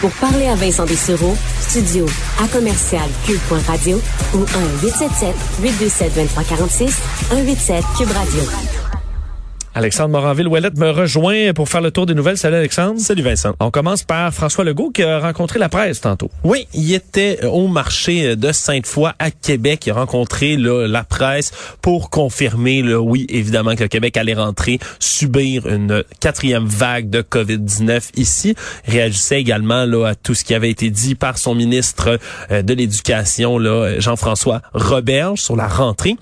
Pour parler à Vincent Dessureau, studio à commercial cube.radio ou 1-877-827-2346, 187 Cube Radio. Alexandre Moranville-Ouellette me rejoint pour faire le tour des nouvelles. Salut Alexandre. Salut Vincent. On commence par François Legault qui a rencontré la presse tantôt. Oui, il était au marché de Sainte-Foy à Québec. Il a rencontré là, la presse pour confirmer, là, oui, évidemment que le Québec allait rentrer, subir une quatrième vague de COVID-19 ici. Réagissait également là, à tout ce qui avait été dit par son ministre euh, de l'Éducation, Jean-François Roberge, sur la rentrée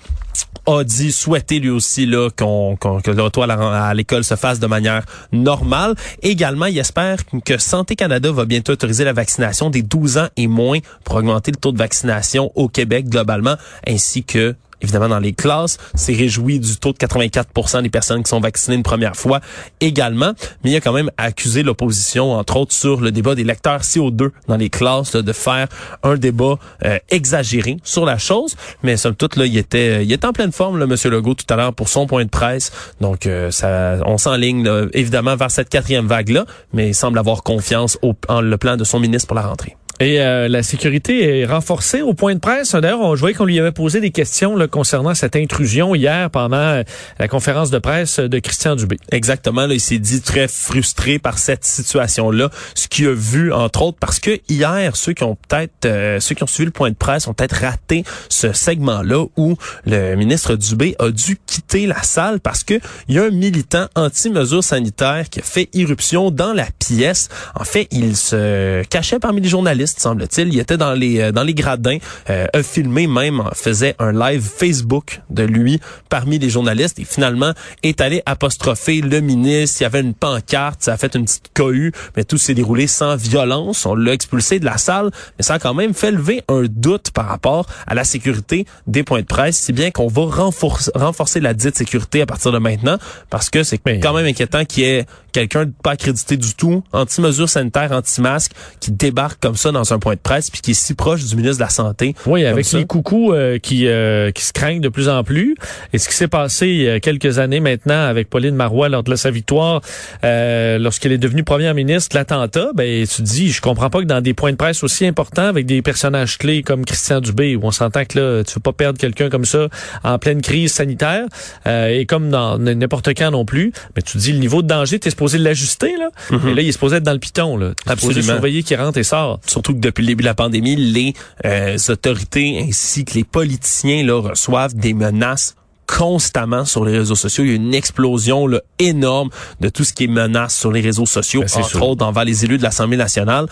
a dit souhaiter lui aussi là qu'on qu'on- que le à l'école se fasse de manière normale. Également, il espère que Santé Canada va bientôt autoriser la vaccination des 12 ans et moins pour augmenter le taux de vaccination au Québec globalement, ainsi que évidemment dans les classes, s'est réjoui du taux de 84% des personnes qui sont vaccinées une première fois également, mais il a quand même accusé l'opposition, entre autres, sur le débat des lecteurs CO2 dans les classes, là, de faire un débat euh, exagéré sur la chose, mais somme toute, là, il était, il était en pleine forme, là, M. Legault, tout à l'heure, pour son point de presse, donc euh, ça, on s'enligne évidemment vers cette quatrième vague-là, mais il semble avoir confiance au, en le plan de son ministre pour la rentrée. Et euh, la sécurité est renforcée au point de presse. D'ailleurs, on- je voyais qu'on lui avait posé des questions là, concernant cette intrusion hier pendant euh, la conférence de presse de Christian Dubé. Exactement, là, il s'est dit très frustré par cette situation-là, ce qu'il a vu entre autres parce que hier ceux qui ont peut-être euh, ceux qui ont suivi le point de presse ont peut-être raté ce segment-là où le ministre Dubé a dû quitter la salle parce que il y a un militant anti-mesures sanitaires qui a fait irruption dans la pièce. En fait, il se cachait parmi les journalistes, semble-t-il, il était dans les euh, dans les gradins, euh, a filmé même faisait un live Facebook de lui parmi les journalistes et finalement est allé apostropher le ministre. Il y avait une pancarte, ça a fait une petite cohue, mais tout s'est déroulé sans violence. On l'a expulsé de la salle, mais ça a quand même fait lever un doute par rapport à la sécurité des points de presse, si bien qu'on va renforcer, renforcer la dite sécurité à partir de maintenant, parce que c'est quand même inquiétant qu'il y ait quelqu'un de pas accrédité du tout, anti-mesures sanitaires, anti-masques, qui débarque comme ça dans un point de presse, puis qui est si proche du ministre de la Santé. Oui, avec les coucous euh, qui euh, qui se craignent de plus en plus. Et ce qui s'est passé il y a quelques années maintenant avec Pauline Marois lors de sa victoire, euh, lorsqu'elle est devenue première ministre, l'attentat, ben tu te dis, je comprends pas que dans des points de presse aussi importants avec des personnages clés comme Christian Dubé, où on s'entend que là, tu veux pas perdre quelqu'un comme ça en pleine crise sanitaire, euh, et comme dans n'importe quand non plus, mais tu te dis le niveau de danger, t'es supposé l'ajuster là, et là il est supposé être dans le piton là, supposé Absolument. surveiller qui rentre et sort. Surtout que depuis le début de la pandémie, les euh, autorités ainsi que les politiciens là, reçoivent des menaces constamment sur les réseaux sociaux. Il y a une explosion là, énorme de tout ce qui est menace sur les réseaux sociaux, Ben, entre sûr. autres envers les élus de l'Assemblée nationale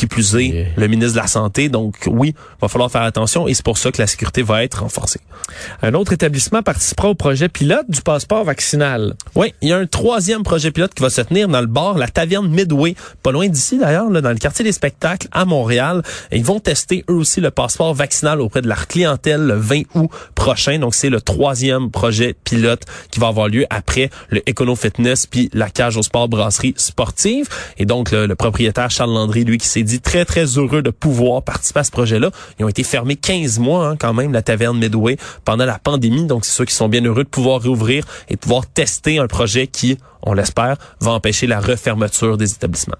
qui plus est Yeah. le ministre de la Santé. Donc oui, va falloir faire attention et c'est pour ça que la sécurité va être renforcée. Un autre établissement participera au projet pilote du passeport vaccinal. Oui, il y a un troisième projet pilote qui va se tenir dans le bar, la taverne Midway, pas loin d'ici d'ailleurs, dans le quartier des spectacles à Montréal. Et ils vont tester eux aussi le passeport vaccinal auprès de leur clientèle le 20 août prochain. Donc c'est le troisième projet pilote qui va avoir lieu après le Econo Fitness puis la cage au sport brasserie sportive. Et donc le, le propriétaire Charles Landry, lui, qui s'est très très heureux de pouvoir participer à ce projet-là. Ils ont été fermés 15 mois hein, quand même la taverne Midway pendant la pandémie. Donc c'est ceux qui sont bien heureux de pouvoir réouvrir et de pouvoir tester un projet qui, on l'espère, va empêcher la refermeture des établissements.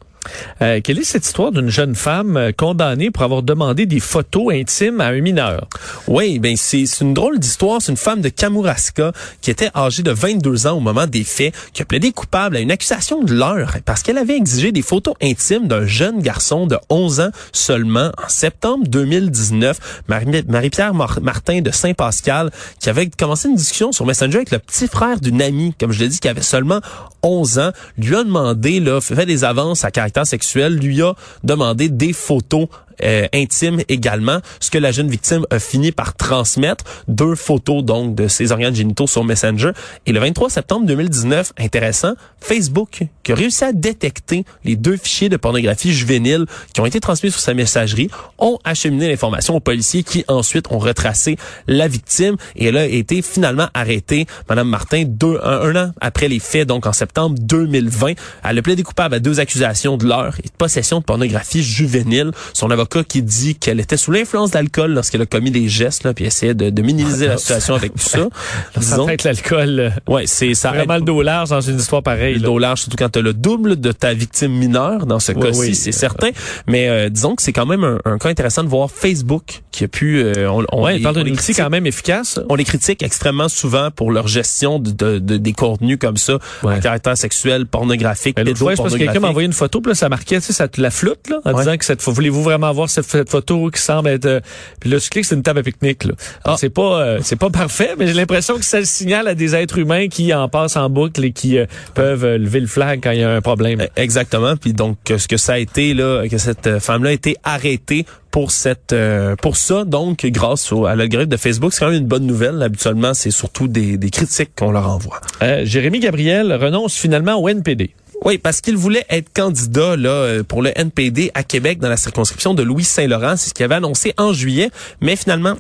Euh, quelle est cette histoire d'une jeune femme euh, condamnée pour avoir demandé des photos intimes à un mineur? Oui, ben c'est une drôle d'histoire. C'est une femme de Kamouraska qui était âgée de 22 ans au moment des faits, qui a plaidé coupable à une accusation de leurre parce qu'elle avait exigé des photos intimes d'un jeune garçon de 11 ans seulement en septembre 2019. Marie- Marie-Pierre Mar- Martin de Saint-Pascal qui avait commencé une discussion sur Messenger avec le petit frère d'une amie, comme je l'ai dit, qui avait seulement 11 ans, lui a demandé, là, fait des avances à caractère sexuel, lui a demandé des photos euh, intimes également, ce que la jeune victime a fini par transmettre, deux photos donc de ses organes génitaux sur Messenger. Et le 23 septembre 2019, intéressant, Facebook qui a réussi à détecter les deux fichiers de pornographie juvénile qui ont été transmis sur sa messagerie, ont acheminé l'information aux policiers qui ensuite ont retracé la victime et elle a été finalement arrêtée, Madame Martin, deux, un, an après les faits, donc en septembre 2020. Elle a plaidé coupable à deux accusations de l'heure et de possession de pornographie juvénile. Son avocat qui dit qu'elle était sous l'influence d'alcool lorsqu'elle a commis des gestes, là, puis essayait de, de minimiser la situation avec tout ça. ça peut être l'alcool. Ouais, c'est ça. Vraiment le dos large dans une histoire pareille. Le dos large, surtout quand tu as le double de ta victime mineure dans ce cas-ci, c'est certain. Mais euh, disons que c'est quand même un, un, cas intéressant de voir Facebook qui a pu. Euh, on, on, ouais, il parle d'un outil quand même efficace. On les critique extrêmement souvent pour leur gestion de, de, de des contenus comme ça, ouais. à caractère sexuel, pornographique, ben, fois, parce que quelqu'un m'a envoyé une photo, puis là, ça marquait, tu sais, ça te la floute, là, en ouais. disant que cette voulez-vous vraiment voir cette, cette, photo qui semble être. Euh, puis là, tu cliques, c'est une table à pique-nique. Là. Ah. C'est pas, euh, c'est pas parfait, mais j'ai l'impression que ça le signale à des êtres humains qui en passent en boucle et qui euh, peuvent lever le flag quand il y a un problème. Exactement. Puis donc, ce que ça a été là, que cette femme-là a été arrêtée pour cette euh, pour ça donc grâce au, à l'algorithme de Facebook c'est quand même une bonne nouvelle habituellement c'est surtout des, des critiques qu'on leur envoie euh, Jérémy Gabriel renonce finalement au NPD oui, parce qu'il voulait être candidat là pour le NPD à Québec dans la circonscription de Louis Saint-Laurent, c'est ce qu'il avait annoncé en juillet, mais finalement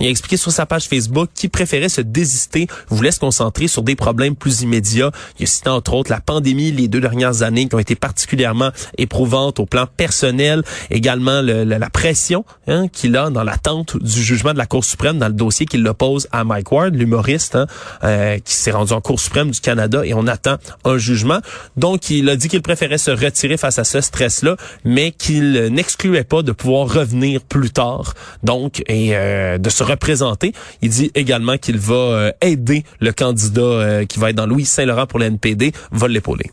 il a expliqué sur sa page Facebook qu'il préférait se désister, voulait se concentrer sur des problèmes plus immédiats. Il a cité entre autres la pandémie les deux dernières années qui ont été particulièrement éprouvantes au plan personnel, également le, la, la, pression hein, qu'il a dans l'attente du jugement de la Cour suprême dans le dossier qu'il oppose à Mike Ward, l'humoriste hein, euh, qui s'est rendu en Cour suprême du Canada et on attend un jugement. Donc il a dit qu'il préférait se retirer face à ce stress-là, mais qu'il n'excluait pas de pouvoir revenir plus tard. Donc et euh, de représenter. Il dit également qu'il va euh, aider le candidat euh, qui va être dans Louis Saint-Laurent pour le NPD, va l'épauler.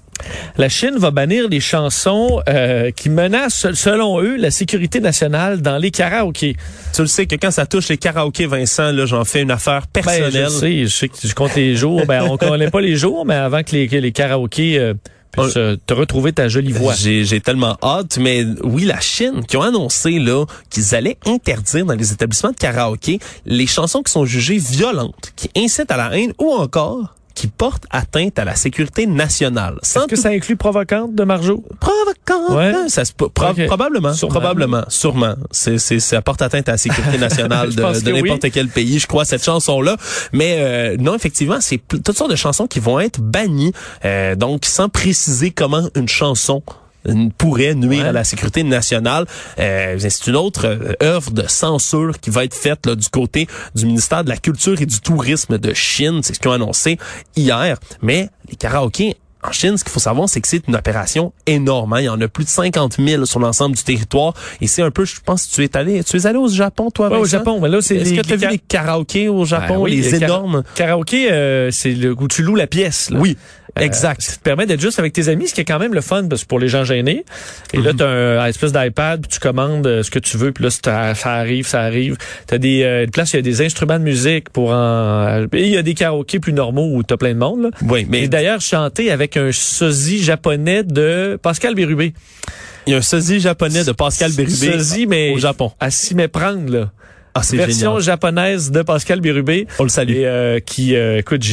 La Chine va bannir les chansons euh, qui menacent, selon eux, la sécurité nationale dans les karaokés. Tu le sais que quand ça touche les karaokés, Vincent, là, j'en fais une affaire personnelle. Ben, je sais, je sais que je compte les jours. ben, on connaît pas les jours, mais avant que les, que les karaokés euh, puissent euh, te retrouver ta jolie voix. J'ai tellement hâte, mais oui, la Chine qui ont annoncé là qu'ils allaient interdire dans les établissements de karaoké les chansons qui sont jugées violentes, qui incitent à la haine ou encore qui porte atteinte à la sécurité nationale. Est-ce que ça inclut provocante de Marjo? Provocante? Ouais. Ça se, pro okay. Probablement. Sûrement. Probablement. Sûrement. C'est, c'est, ça porte atteinte à la sécurité nationale de, de n'importe oui. quel pays, je crois, cette chanson-là. Mais euh, non, effectivement, c'est toutes sortes de chansons qui vont être bannies. Euh, donc, sans préciser comment une chanson pourrait nuire ouais. à la sécurité nationale. Euh, c'est une autre euh, œuvre de censure qui va être faite là, du côté du ministère de la Culture et du Tourisme de Chine. C'est ce qu'ils ont annoncé hier. Mais les karaokés en Chine, ce qu'il faut savoir, c'est que c'est une opération énorme. Hein. Il y en a plus de 50 000 sur l'ensemble du territoire. Et c'est un peu, je pense, tu es allé, tu es allé au Japon, toi, ouais, au Japon. Mais là, c'est Est-ce que tu as vu les karaokés au Japon, ben, oui, les, les énormes? Karaokés, euh, c'est le où tu loues la pièce. Là. Oui. Exact. Euh, ça te permet d'être juste avec tes amis, ce qui est quand même le fun parce que pour les gens gênés. Et mm -hmm. là, tu as un espèce d'iPad, tu commandes ce que tu veux, puis là, ça arrive, ça arrive. Tu as des euh, places, il y a des instruments de musique pour en... Et il y a des karaokés plus normaux où tu as plein de monde. Là. Oui, mais... Et d'ailleurs, chanté avec un sosie japonais de Pascal Bérubé. Il y a un sosie japonais de Pascal Bérubé sosie, mais au Japon. À s'y méprendre, là. Ah, version génial. japonaise de Pascal Bérubé. On le salue. Et, euh, qui, euh, écoute,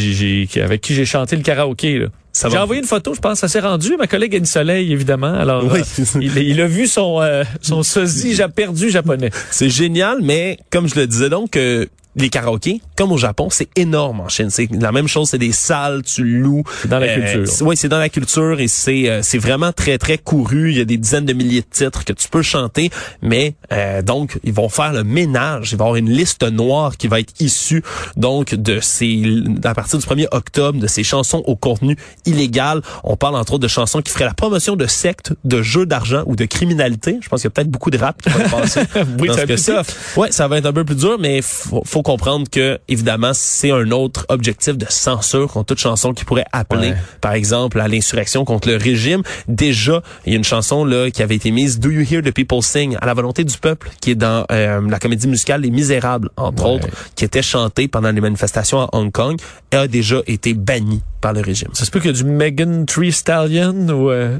avec qui j'ai chanté le karaoké. Là. J'ai envoyé une photo, je pense, ça s'est rendu. Ma collègue Annie Soleil, évidemment. Alors, oui. euh, il, il, a vu son, euh, son sosie perdu japonais. C'est génial, mais comme je le disais donc, euh, les karaokés, comme au Japon, c'est énorme en Chine. C'est la même chose, c'est des salles, tu loues. Dans la culture. Oui, c'est dans la culture et c'est euh, c'est vraiment très très couru. Il y a des dizaines de milliers de titres que tu peux chanter, mais euh, donc ils vont faire le ménage. Il va y avoir une liste noire qui va être issue donc de ces à partir du 1er octobre de ces chansons au contenu illégal. On parle entre autres de chansons qui feraient la promotion de sectes, de jeux d'argent ou de criminalité. Je pense qu'il y a peut-être beaucoup de rap qui va passer. oui, ça. Ouais, ça va être un peu plus dur, mais faut, faut comprendre que évidemment c'est un autre objectif de censure contre toute chanson qui pourrait appeler ouais. par exemple à l'insurrection contre le régime. Déjà, il y a une chanson là qui avait été mise Do You Hear the People Sing à la volonté du peuple qui est dans euh, la comédie musicale Les Misérables entre ouais. autres qui était chantée pendant les manifestations à Hong Kong et a déjà été bannie par le régime. Ça se peut que du Megan Tree Stallion ou euh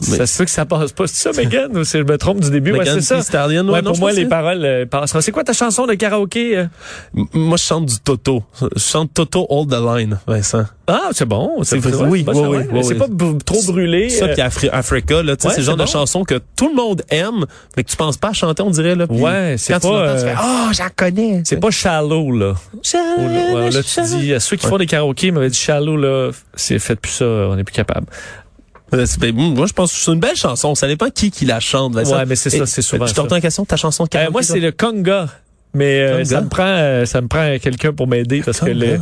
Ça se peut que ça passe pas. C'est ça, Megan, ou si je me trompe du début? Ouais, Megan c'est ça. Stallion, ouais, Ouais, non, pour moi, les paroles euh, passent. C'est quoi ta chanson de karaoké? euh? Moi, je chante du Toto. Je chante Toto Hold the Line, Vincent. Ah, c'est bon. C'est- vrai, oui, oui, oui, C'est pas trop brûlé. Ça, euh, puis Afri- Africa, là, tu sais, ouais, c'est le genre de chanson que tout le monde aime, mais que tu penses pas à chanter, on dirait, là. puis Ouais, c'est quand tu pas, euh, fais, ah, j'en connais. C'est pas shallow, là. Ou là, tu dis, ceux qui font des karaokés m'avaient dit shallow, là, c'est faites plus ça, on n'est plus capable. Euh, ben, moi, je pense que c'est une belle chanson. Ça dépend qui qui la chante, Vincent. Ouais, mais c'est ça, c'est souvent Je te ça. retourne la question, ta chanson de Euh, moi, c'est le conga. Mais euh, ça me prend euh, ça me prend quelqu'un pour m'aider parce que le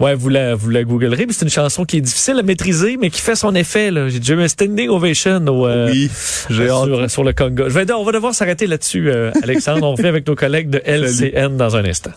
ouais vous la vous la googlerez mais c'est une chanson qui est difficile à maîtriser mais qui fait son effet là. J'ai déjà eu un standing ovation au euh, Oui, sur, sur le conga. Je vais on va devoir s'arrêter là-dessus euh, Alexandre. On revient avec nos collègues de LCN dans un instant